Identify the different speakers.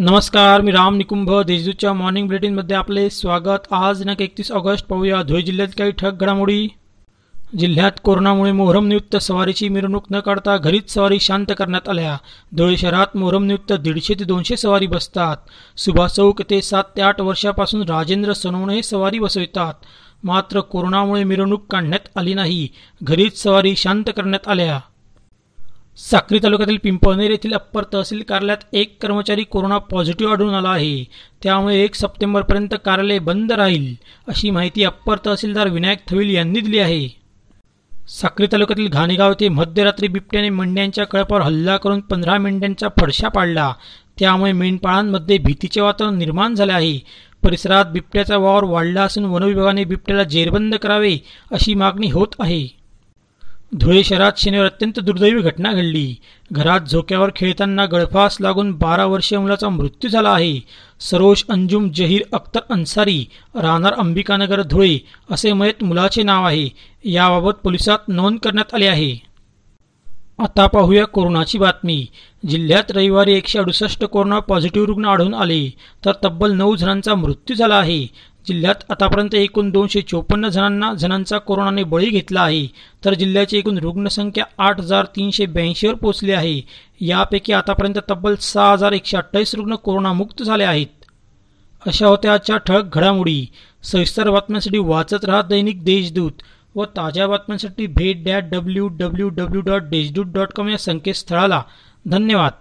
Speaker 1: नमस्कार मी राम निकुंभ देशदूतच्या मॉर्निंग बुलेटिनमध्ये आपले स्वागत. आज दिनांक एकतीस ऑगस्ट पाहूया धुळे जिल्ह्यात काही ठक घडामोडी. जिल्ह्यात कोरोनामुळे मोहरम नियुक्त सवारीची मिरवणूक न काढता घरीच सवारी शांत करण्यात आल्या. धुळे शहरात मोहरम नियुक्त दीडशे ते दोनशे सवारी बसतात. सुभाष चौक ते सात ते आठ वर्षापासून राजेंद्र सोनवणे सवारी बसवितात. मात्र कोरोनामुळे मिरवणूक काढण्यात आली नाही. घरीच सवारी शांत करण्यात आल्या. साक्री तालुक्यातील पिंपळनेर येथील अप्पर तहसील कार्यालयात एक कर्मचारी कोरोना पॉझिटिव्ह आढळून आला आहे. त्यामुळे एक सप्टेंबरपर्यंत कार्यालय बंद राहील अशी माहिती अप्पर तहसीलदार विनायक थविल यांनी दिली आहे. साक्री तालुक्यातील घाणेगाव येथे मध्यरात्री बिबट्याने मेंढ्यांच्या कळपावर हल्ला करून पंधरा मेंढ्यांचा फडशा पाडला. त्यामुळे मेंढपाळांमध्ये भीतीचे वातावरण निर्माण झाले आहे. परिसरात बिबट्याचा वावर वाढला असून वनविभागाने बिबट्याला जेरबंद करावे अशी मागणी होत आहे. धुळे शहरात शनिवार अत्यंत दुर्दैवी घटना घडली. घरात झोक्यावर खेळताना गळफास लागून बारा वर्षीय मुलाचा मृत्यू झाला आहे. सरोज अंजुम जहीर अख्तर अन्सारी राहणार अंबिकानगर धुळे असे मयत मुलाचे नाव आहे. याबाबत पोलिसात नोंद करण्यात आली आहे. आता पाहूया कोरोनाची बातमी. जिल्ह्यात रविवारी एकशे अडुसष्ट कोरोना पॉझिटिव्ह रुग्ण आढळून आले. तर तब्बल नऊ जणांचा मृत्यू झाला आहे. जिल्ह्यात आतापर्यंत एकूण दोनशे चोपन्न जणांना जणांचा कोरोनाने बळी घेतला आहे. तर जिल्ह्याची एकूण रुग्णसंख्या आठ हजार तीनशे ब्याऐंशीवर पोहोचली आहे. यापैकी आतापर्यंत तब्बल सहा हजार एकशे अठ्ठावीस रुग्ण कोरोनामुक्त झाले आहेत. अशा होत्या आजच्या ठळक घडामोडी. सविस्तर बातम्यांसाठी वाचत राहा दैनिक देशदूत व ताज्या बातम्यांसाठी भेट that W W W dot Deshdoot dot com या संकेतस्थळाला. धन्यवाद.